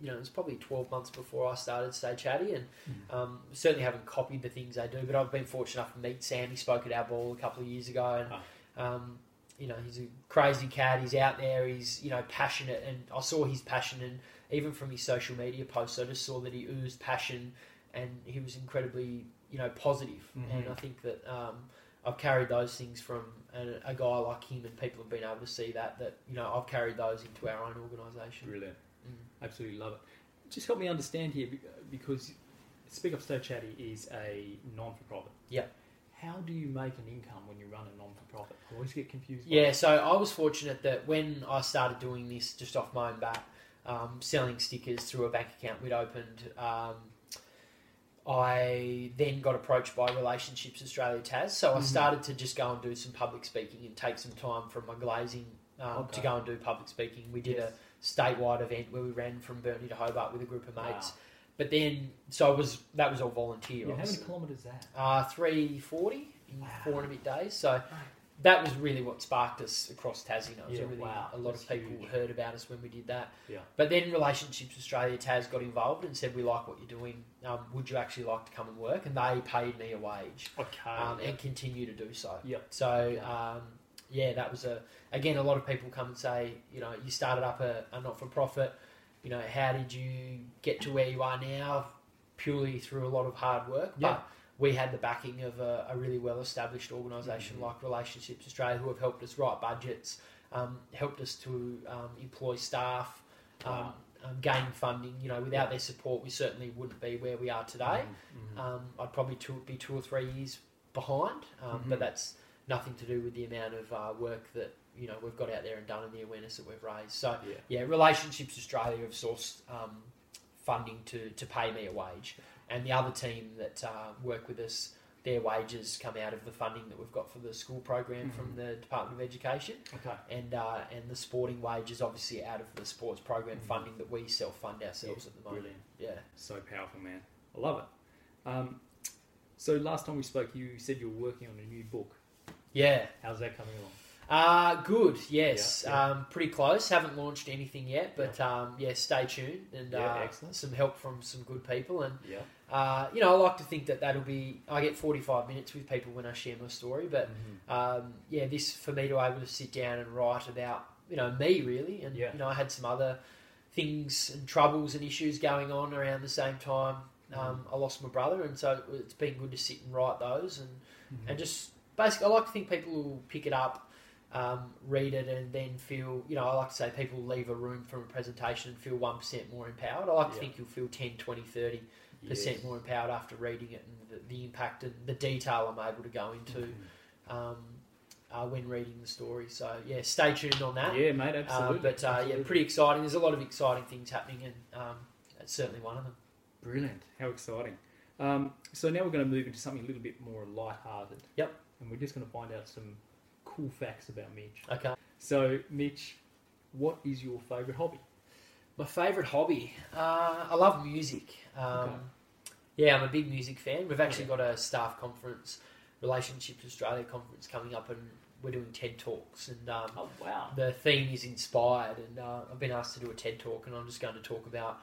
you know, it was probably 12 months before I started Stay Chatty, and Mm. um, certainly haven't copied the things they do. But I've been fortunate enough to meet Sam. He spoke at our ball a couple of years ago, and Ah. um, you know, he's a crazy cat. He's out there. He's you know passionate, and I saw his passion, and even from his social media posts, I just saw that he oozed passion, and he was incredibly you know positive. Mhm. And I think that um, I've carried those things from a, a guy like him, and people have been able to see that. That you know, I've carried those into our own organisation. Brilliant. Mm. Absolutely love it. Just help me understand here because Speak Up Stay Chatty is a non for profit. Yeah. How do you make an income when you run a non for profit? I always get confused. Yeah, so I was fortunate that when I started doing this just off my own bat, um, selling stickers through a bank account we'd opened. Um, I then got approached by Relationships Australia Tas, so I Mhm. started to just go and do some public speaking and take some time from my glazing um, Okay. to go and do public speaking. We did Yes. a statewide event where we ran from Burnie to Hobart with a group of mates. Wow. But then, so I was that was all volunteer. Yeah, how many kilometres that? Uh, 340 in Wow. four and a bit days. So that was really what sparked us across Tassie. It was Yeah, a really, wow, a lot of people huge. heard about us when we did that. Yeah. But then Relationships Australia Tas got involved and said, "We like what you're doing. Um, would you actually like to come and work?" And they paid me a wage Okay. um, and continue to do so. Yep. So um, yeah, that was a again. A lot of people come and say, you know, you started up a, a not for profit. You know, how did you get to where you are now? Purely through a lot of hard work, Yeah. but we had the backing of a, a really well established organisation Mhm. like Relationships Australia, who have helped us write budgets, um, helped us to um, employ staff, um, Wow. um, gain funding. You know, without Yeah. their support, we certainly wouldn't be where we are today. Mhm, mhm. Um, I'd probably two, be two or three years behind, um, Mhm. but that's nothing to do with the amount of uh, work that you know we've got out there and done and the awareness that we've raised. So yeah. yeah, Relationships Australia have sourced um, funding to, to pay me a wage, and the other team that uh, work with us, their wages come out of the funding that we've got for the school program from Mhm. the Department of Education, Okay. and uh, and the sporting wages obviously out of the sports program Mhm. funding that we self fund ourselves at the moment. Brilliant. Yeah. So powerful, man. I love it. Um, so last time we spoke, you said you were working on a new book. Yeah. How's that coming along? Uh, good, yes. Yeah, yeah. Um, pretty close. Haven't launched anything yet, but um, yeah, stay tuned and Yeah, uh, excellent. some help from some good people. And Yeah. Uh, you know, I like to think that that'll be. I get forty five minutes with people when I share my story, but um, yeah, this for me to able to sit down and write about you know me really, and Yeah. you know, I had some other things and troubles and issues going on around the same time. Um, I lost my brother, and so it's been good to sit and write those and Mhm. and just basically, I like to think people will pick it up, um, read it, and then feel. You know, I like to say people leave a room from a presentation and feel one percent more empowered. I like to think you'll feel 10, 20, 30 percent Yes. more empowered after reading it, and the, the impact and the detail I'm able to go into Mhm. um, uh, when reading the story. So yeah, stay tuned on that. Yeah, mate, Uh, absolutely. but uh, yeah, pretty exciting. There's a lot of exciting things happening, and um, that's certainly one of them. Brilliant. How exciting. Um, so now we're going to move into something a little bit more light-hearted. Yep. And we're just going to find out some cool facts about Mitch. Okay. So, Mitch, what is your favourite hobby? My favourite hobby. Uh, I love music. Um, Okay. Yeah, I'm a big music fan. We've actually got a staff conference, Relationships Australia conference coming up, and we're doing TED talks. And um, Oh, wow. the theme is inspired, and uh, I've been asked to do a TED talk, and I'm just going to talk about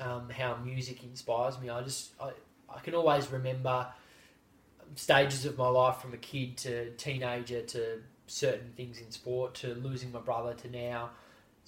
um, how music inspires me. I just I, I can always remember stages of my life from a kid to teenager to certain things in sport to losing my brother to now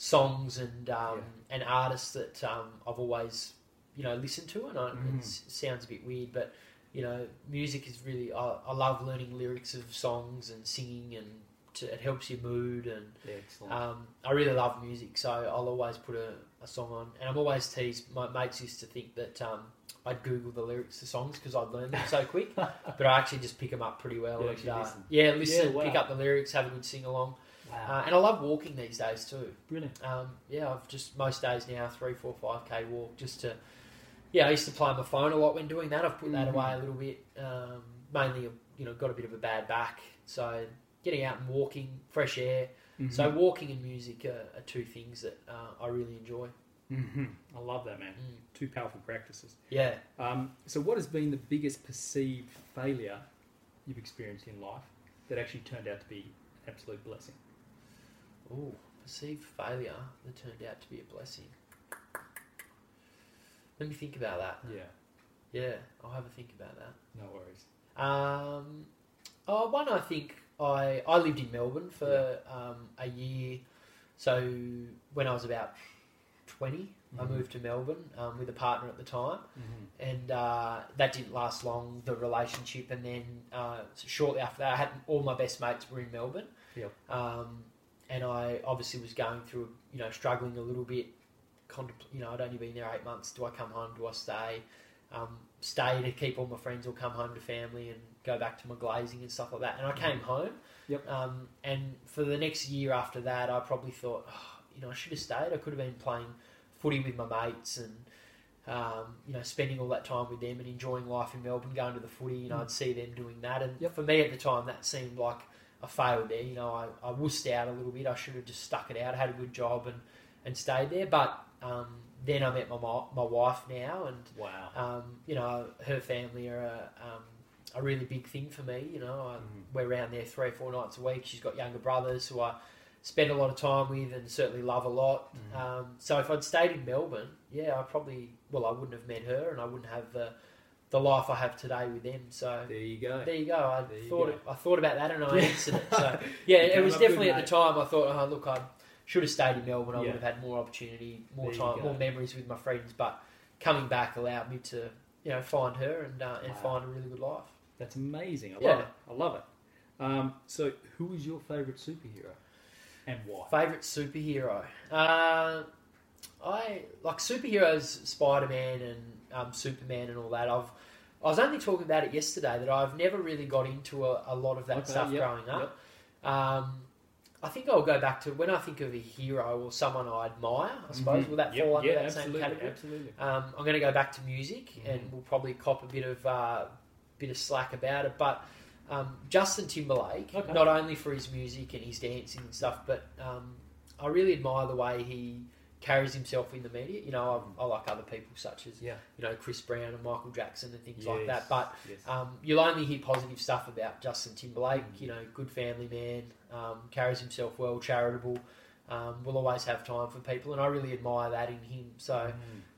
songs and um, and artists that um, I've always you know listened to, and I, Mhm. it sounds a bit weird, but you know music is really I, I love learning lyrics of songs and singing and to, it helps your mood and Yeah, um, I really love music, so I'll always put a, a song on. And I'm always teased. My mates used to think that um, I'd Google the lyrics to songs because I'd learn them so <laughs> quick, but I actually just pick them up pretty well. You and, uh, listen. Yeah, listen, Yeah, wow. pick up the lyrics, have a good sing along. Wow. Uh, and I love walking these days too. Brilliant. Um, yeah, I've just most days now three, four, five k walk just to. Yeah, I used to play on my phone a lot when doing that. I've put that Mhm. away a little bit. Um, mainly, you know, got a bit of a bad back, so getting out and walking, fresh air. So Mhm. walking and music are, are two things that uh, I really enjoy. Mhm. I love that, man. Mm. Two powerful practices. Yeah. Um, so, what has been the biggest perceived failure you've experienced in life that actually turned out to be an absolute blessing? Ooh, perceived failure that turned out to be a blessing. Let me think about that. Yeah, Yeah, I'll have a think about that. no worries. Um, oh, one I think I I lived in Melbourne for um, a year. So when I was about 20 I Mhm. moved to Melbourne um, with a partner at the time, Mm-hmm. and uh, that didn't last long. The relationship, and then uh, shortly after that, I had all my best mates were in Melbourne. Yep. Um, and I obviously was going through, you know, struggling a little bit. Contempl- you know, I'd only been there eight months. Do I come home? Do I stay? Um, stay to keep all my friends, or come home to family and go back to my glazing and stuff like that. And I came home. Yep. Um, and for the next year after that, I probably thought, oh, you know, I should have stayed. I could have been playing footy with my mates and um, you know, spending all that time with them and enjoying life in Melbourne, going to the footy. You know, Mm. I'd see them doing that, and Yep. for me at the time, that seemed like I failed there. You know, I, I wussed out a little bit. I should have just stuck it out, had a good job, and and stayed there. But um, then I met my my wife now, and Wow. um, you know, her family are a, um, a really big thing for me. You know, I, Mhm. we're around there three or four nights a week. She's got younger brothers who I spend a lot of time with and certainly love a lot. Um, so if I'd stayed in Melbourne, yeah, I probably well, I wouldn't have met her, and I wouldn't have the the life I have today with them. So. There you go. There you go. I There thought go. It, I thought about that and I Yeah. answered it. So <laughs> yeah, it was up good, definitely at the time. I thought, oh, look, I should have stayed in Melbourne. I Yeah. would have had more opportunity, more There time, more memories with my friends. But coming back allowed me to, you know, find her and uh, and Wow. find a really good life. That's amazing. I Yeah. love it. I love it. Um, so, who is your favourite superhero, and why? Favorite superhero? Uh, I like superheroes, Spider Man and um, Superman and all that. I've I was only talking about it yesterday that I've never really got into a, a lot of that Okay, stuff yep, growing up. Um, I think I'll go back to when I think of a hero or someone I admire. I suppose Mhm. will that Yep, fall under yeah, that absolutely, same category? Absolutely. Um, I'm going to go back to music, and Mhm. we'll probably cop a bit of uh, bit of slack about it. But um, Justin Timberlake, Okay. not only for his music and his dancing and stuff, but um, I really admire the way he carries himself in the media. You know, I, I like other people such as Yeah. you know Chris Brown and Michael Jackson and things like that. But yes. um, you'll only hear positive stuff about Justin Timberlake. Mm. You know, good family man, um, carries himself well, charitable. Um, will always have time for people, and I really admire that in him. So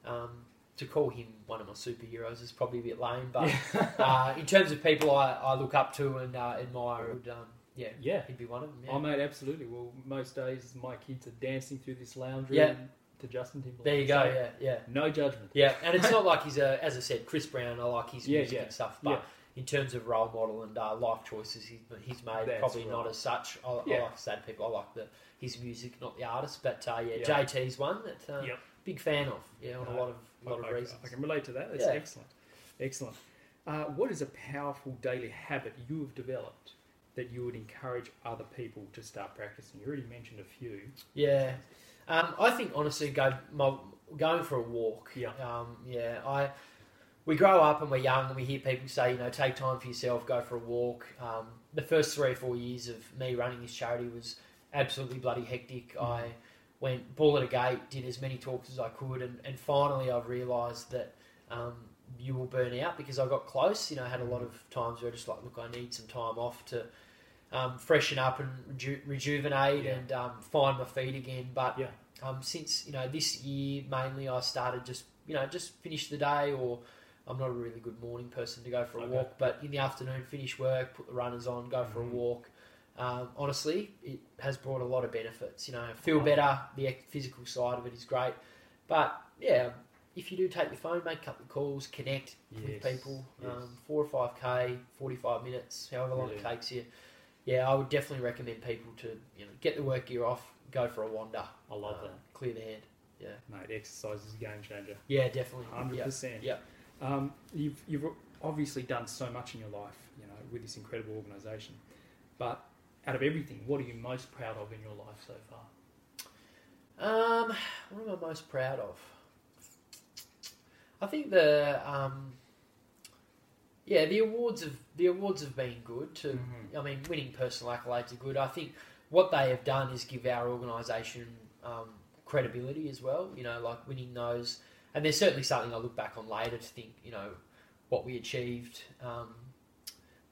Mm. um, to call him one of my superheroes is probably a bit lame, but <laughs> uh, in terms of people I, I look up to and uh, admire, would, um, yeah, yeah. he'd be one of them. Yeah. Oh, mate, absolutely. Well, most days my kids are dancing through this lounge room Yeah. to Justin Timberlake. there you go. So, Yeah, yeah, No judgment. yeah. And it's <laughs> not like he's a, as I said, Chris Brown. I like his Yeah, music yeah, and stuff, but yeah. in terms of role model and uh, life choices he's, he's made, That's probably not as such. I, I like say people, I like the his music, not the artist. But uh, yeah, Yeah. JT's one that uh, Yep. big fan of. Yeah, on a lot of lot of I, reasons. I can relate to that. That's Yeah. excellent. Excellent. Uh, what is a powerful daily habit you have developed that you would encourage other people to start practicing? You already mentioned a few. Yeah, um, I think honestly, go my, going for a walk. Yeah. um, yeah. I we grow up and we're young and we hear people say, you know, take time for yourself, go for a walk. Um, the first three or four years of me running this charity was absolutely bloody hectic. Mm. I went ball at a gate, did as many talks as I could, and, and finally I've realised that. Um, you will burn out because I got close. You know, I had a lot of times where I just like, look, I need some time off to um, freshen up and reju- rejuvenate Yeah. and um, find my feet again. But Yeah. um, since you know this year mainly, I started just you know just finish the day, or I'm not a really good morning person to go for a Okay. walk, but in the afternoon, finish work, put the runners on, go for Mhm. a walk. Um, honestly, it has brought a lot of benefits. You know, feel better. The physical side of it is great, but yeah. If you do take your phone, make a couple of calls, connect with people. yes. Um, four or five k, forty-five minutes, however long it takes you. Yeah, I would definitely recommend people to you know get the work gear off, go for a wander, I love uh, that. clear the head. Yeah, mate, exercise is a game changer. Yeah, definitely. Hundred Yeah. percent. Yeah. Um, you've you've obviously done so much in your life, you know, with this incredible organisation. But out of everything, what are you most proud of in your life so far? Um, what am I most proud of? I think the um, yeah the awards have the awards have been good. To Mhm. I mean, winning personal accolades are good. I think what they have done is give our organisation um, credibility as well. You know, like winning those, and there's certainly something I look back on later to think, you know, what we achieved um,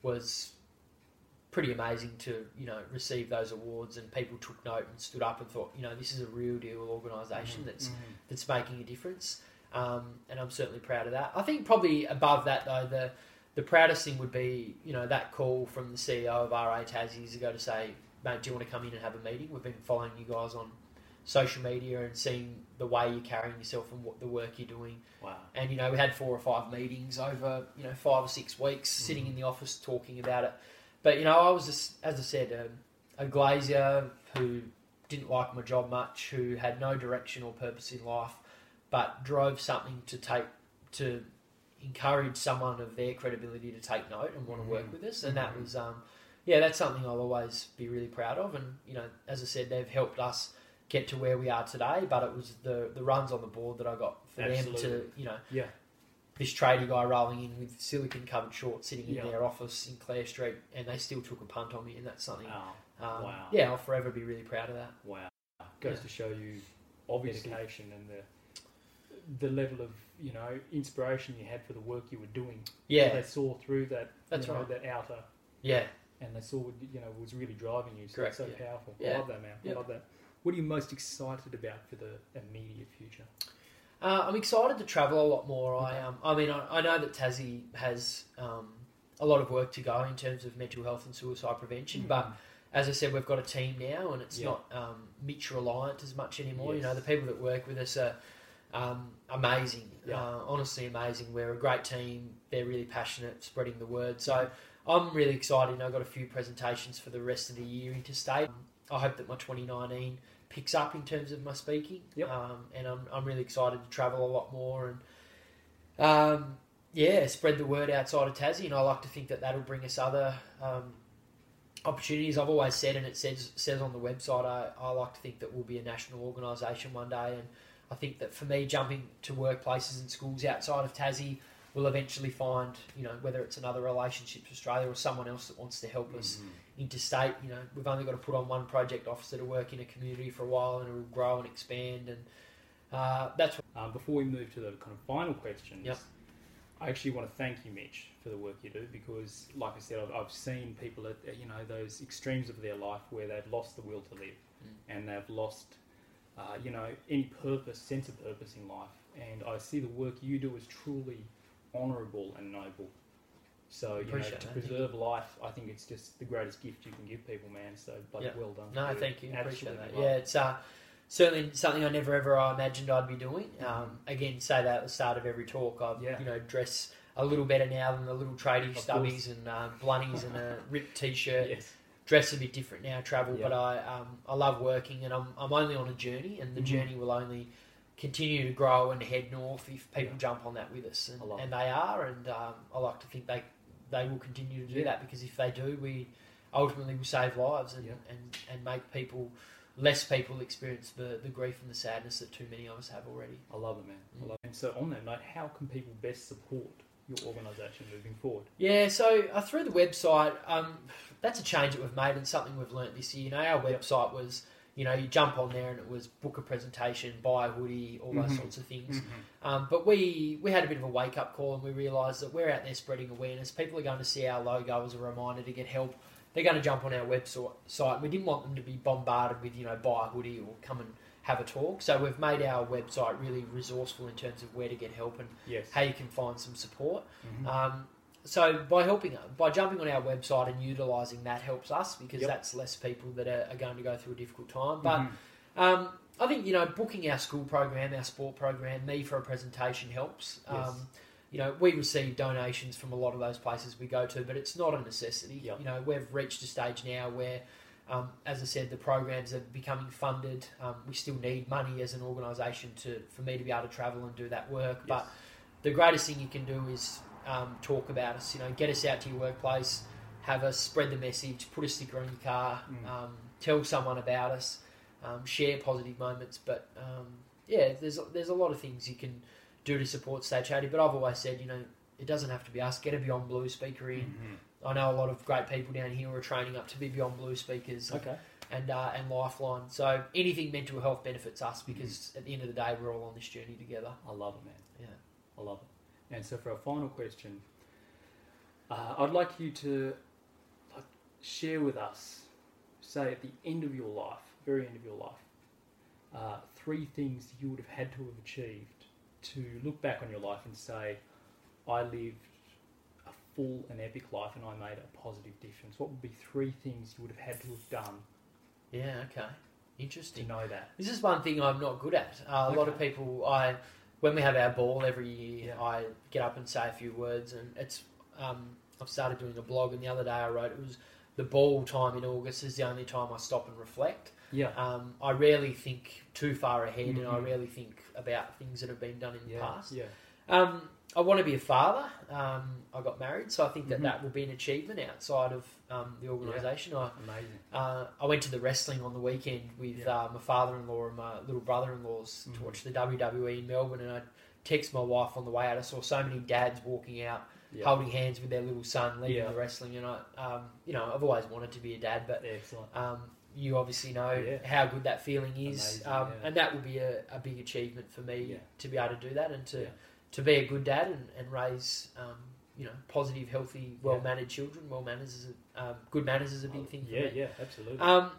was pretty amazing to you know receive those awards, and people took note and stood up and thought, you know, this is a real deal organisation Mhm. that's Mhm. that's making a difference, um, and I'm certainly proud of that. I think probably above that though, the the proudest thing would be you know that call from the CEO of RA Tas years ago to say, mate, do you want to come in and have a meeting? We've been following you guys on social media and seeing the way you're carrying yourself and what the work you're doing. Wow. And you know, we had four or five meetings over you know five or six weeks, sitting in the office talking about it. But you know, I was just, as I said, a, a glazier who didn't like my job much, who had no direction or purpose in life, but drove something to take to encourage someone of their credibility to take note and want to work Mhm. with us. And that Mhm. was, um, yeah, that's something I'll always be really proud of. And you know, as I said, they've helped us get to where we are today. But it was the the runs on the board that I got for them to you know Yeah. this tradie guy rolling in with silicon covered shorts sitting in Yeah. their office in Clare Street, and they still took a punt on me, and that's something. Oh, Um, wow. Yeah, I'll forever be really proud of that. wow. Goes Yeah. to show you Obviously. dedication and the the level of you know inspiration you had for the work you were doing. Yeah, They saw through that. That's you know, right. That outer, yeah. and they saw what, you know was really driving you. So Correct, it's so yeah. powerful. Yeah. I love that, man. Yeah. I love that. What are you most excited about for the immediate future? Uh, I'm excited to travel a lot more. I um, I mean, I, I know that Tassie has um, a lot of work to go in terms of mental health and suicide prevention, but as I said, we've got a team now, and it's Yeah. not um, Mitch reliant as much anymore. You know, the people that work with us are um, amazing. Yeah. Uh, honestly, amazing. We're a great team. They're really passionate, spreading the word. So I'm really excited. I've got a few presentations for the rest of the year interstate. I hope that my 2019 picks up in terms of my speaking. Yep. Um, and I'm, I'm really excited to travel a lot more and um, yeah, spread the word outside of Tassie. And I like to think that that'll bring us other um, opportunities. I've always said, and it says says on the website, I, I like to think that we'll be a national organisation one day. And I think that for me, jumping to workplaces and schools outside of Tassie will eventually find, you know, whether it's another Relationships Australia or someone else that wants to help us Mm-hmm. interstate. You know, we've only got to put on one project officer to work in a community for a while, and it'll grow and expand. And uh, that's what, Um, before we move to the kind of final questions, Yep. I actually want to thank you, Mitch, for the work you do because, like I said, I've, I've seen people at at, you know those extremes of their life where they've lost the will to live Mm. and they've lost, uh, you know, any purpose, sense of purpose in life. And I see the work you do as truly honourable and noble. So you know, to that, preserve life, I think it's just the greatest gift you can give people, man. So, bloody Yep. well done. no, thank you, appreciate that. Yeah, it's uh, certainly something I never ever imagined I'd be doing. Mhm. Um, again, say that at the start of every talk. I Yeah. you know dress a little better now than the little tradie Of stubbies and uh, blunnies and a ripped t-shirt. Yes. Dress a bit different now, travel, Yeah. but I um, I love working and I'm, I'm only on a journey and the Mhm. journey will only continue to grow and head north if people Yeah. jump on that with us and, and they are and um, I like to think they they will continue to do Yeah. that because if they do we ultimately will save lives and, and, and make people less people experience the, the grief and the sadness that too many of us have already. I love it, man. I Mm. love it. And so, on that note, how can people best support your organisation moving forward? Yeah, so uh, through the website, um, that's a change that we've made and something we've learnt this year. You know, our website was, you know, you jump on there and it was book a presentation, buy a hoodie, all those Mhm. sorts of things. Um, but we we had a bit of a wake up call and we realised that we're out there spreading awareness. People are going to see our logo as a reminder to get help. They're going to jump on our website. We didn't want them to be bombarded with, you know, buy a hoodie or come and have a talk. So we've made our website really resourceful in terms of where to get help and Yes. how you can find some support. Mhm. Um, so by helping, by jumping on our website and utilising that helps us because Yep. that's less people that are, are going to go through a difficult time. But Mhm. um, I think you know booking our school program, our sport program, me for a presentation helps. Yes. Um, you know, we receive donations from a lot of those places we go to, but it's not a necessity. Yep. You know, we've reached a stage now where, um, as I said, the programs are becoming funded. Um, we still need money as an organisation to for me to be able to travel and do that work. But the greatest thing you can do is um, talk about us. You know, get us out to your workplace, have us spread the message, put a sticker on your car, Mm. um, tell someone about us, um, share positive moments. But um, yeah, there's there's a lot of things you can do to support Stay Chatty. But I've always said, you know, it doesn't have to be us. Get a Beyond Blue speaker in. Mhm. I know a lot of great people down here who are training up to be Beyond Blue speakers Okay. and uh, and Lifeline. So anything mental health benefits us Mm-hmm. because at the end of the day, we're all on this journey together. I love it, man. Yeah. I love it. And so, for our final question, uh, I'd like you to like, share with us, say at the end of your life, very end of your life, uh, three things you would have had to have achieved to look back on your life and say, I lived a full and epic life and I made a positive difference. What would be three things you would have had to have done Yeah. Okay. to Interesting. know that? This is one thing I'm not good at. Uh, a lot of people, I when we have our ball every year, Yeah. I get up and say a few words, and it's. Um, I've started doing a blog, and the other day I wrote it was the ball time in August is the only time I stop and reflect. Yeah. Um, I rarely think too far ahead, and I Mhm. rarely think about things that have been done in the Yeah. past. Yeah. Um, I want to be a father. Um, I got married, so I think that Mhm. that will be an achievement outside of um, the organisation. I Amazing. uh, I went to the wrestling on the weekend with Yeah. uh, my father-in-law and my little brother-in-laws Mhm. to watch the WWE in Melbourne, and I text my wife on the way out. I saw so many dads walking out, Yeah. holding hands with their little son, leaving Yeah. the wrestling, and I, um, you know, I've always wanted to be a dad, but um, you obviously know Yeah. how good that feeling is, Amazing, um, yeah. and that will be a, a big achievement for me Yeah. to be able to do that and to Yeah. To be a good dad and, and raise. Um, you know, positive, healthy, well-mannered children. Well manners is a, um, good manners is a big thing for Yeah, me. yeah, absolutely. Um,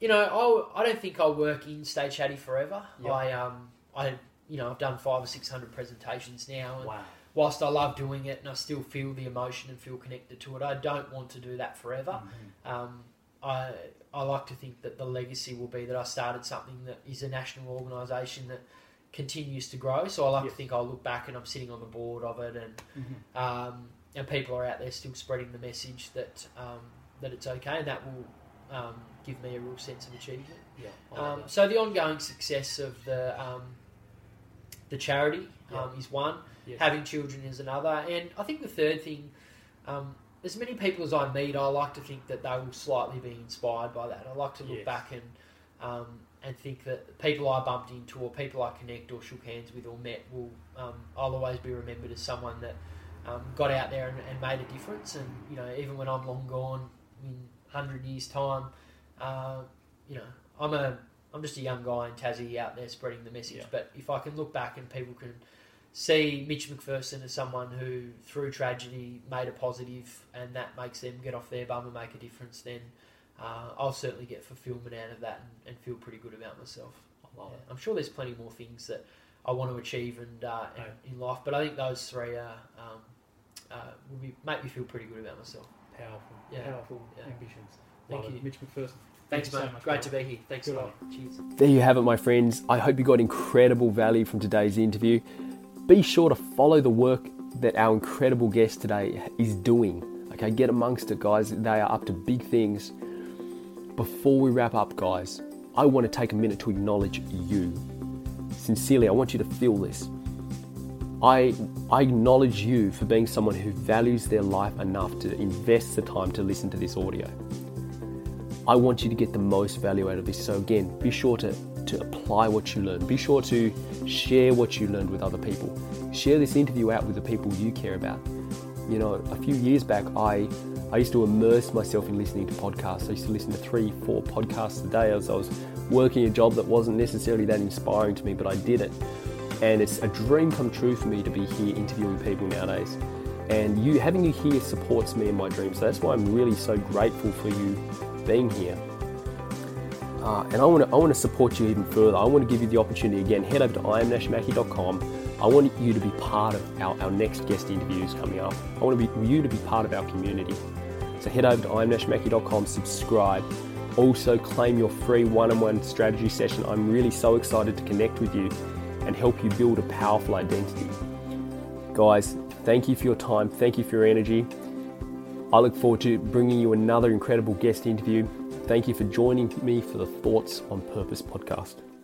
you know, I'll, I don't think I'll work in Stay Chatty forever. Yeah. I, um, I, you know, I've done five or six hundred presentations now, and wow. whilst I love doing it and I still feel the emotion and feel connected to it, I don't want to do that forever. Mhm. Um, I, I like to think that the legacy will be that I started something that is a national organisation that continues to grow. So I like Yes. to think I'll look back and I'm sitting on the board of it, and Mhm. um, and people are out there still spreading the message that um, that it's okay, and that will um, give me a real sense of achievement. Yeah. Um, so the ongoing success of the um, the charity Yeah. um, is one. Yes. Having children is another, and I think the third thing. Um, as many people as I meet, I like to think that they will slightly be inspired by that. I like to look Yes. back and um, and think that people I bumped into, or people I connect or shook hands with or met, will um, I'll always be remembered as someone that um, got out there and, and made a difference. And you know, even when I'm long gone in hundred years' time, uh, you know, I'm a I'm just a young guy in Tassie out there spreading the message. Yeah. But if I can look back and people can see Mitch McPherson as someone who, through tragedy, made a positive, and that makes them get off their bum and make a difference, then uh, I'll certainly get fulfillment out of that and, and feel pretty good about myself. I love Yeah. it. I'm sure there's plenty more things that I want to achieve and uh, Right. in, in life, but I think those three are, um, uh, will be, make me feel pretty good about myself. Powerful. Yeah. Powerful Yeah. ambitions. Thank Love it. you. Mitch McPherson. Thanks, Thank you so Great to be here. Thanks, Good mate. on Cheers. There you have it, my friends. I hope you got incredible value from today's interview. Be sure to follow the work that our incredible guest today is doing. Okay, get amongst it, guys. They are up to big things. Before we wrap up, guys, I want to take a minute to acknowledge you. Sincerely, I want you to feel this. I, I acknowledge you for being someone who values their life enough to invest the time to listen to this audio. I want you to get the most value out of this. So again, be sure to, to apply what you learn. Be sure to share what you learned with other people. Share this interview out with the people you care about. You know, a few years back, I I used to immerse myself in listening to podcasts. I used to listen to three, four podcasts a day as I was working a job that wasn't necessarily that inspiring to me, but I did it. And it's a dream come true for me to be here interviewing people nowadays. And you having you here supports me in my dreams. So that's why I'm really so grateful for you being here. Uh, and I want to I want to support you even further. I want to give you the opportunity again. Head over to imnashmaki.com. I want you to be part of our, our next guest interviews coming up. I want to be you to be part of our community. So head over to imnashmaki.com, subscribe. Also claim your free one-on-one strategy session. I'm really so excited to connect with you and help you build a powerful identity. Guys, thank you for your time. Thank you for your energy. I look forward to bringing you another incredible guest interview. Thank you for joining me for the Thoughts on Purpose podcast.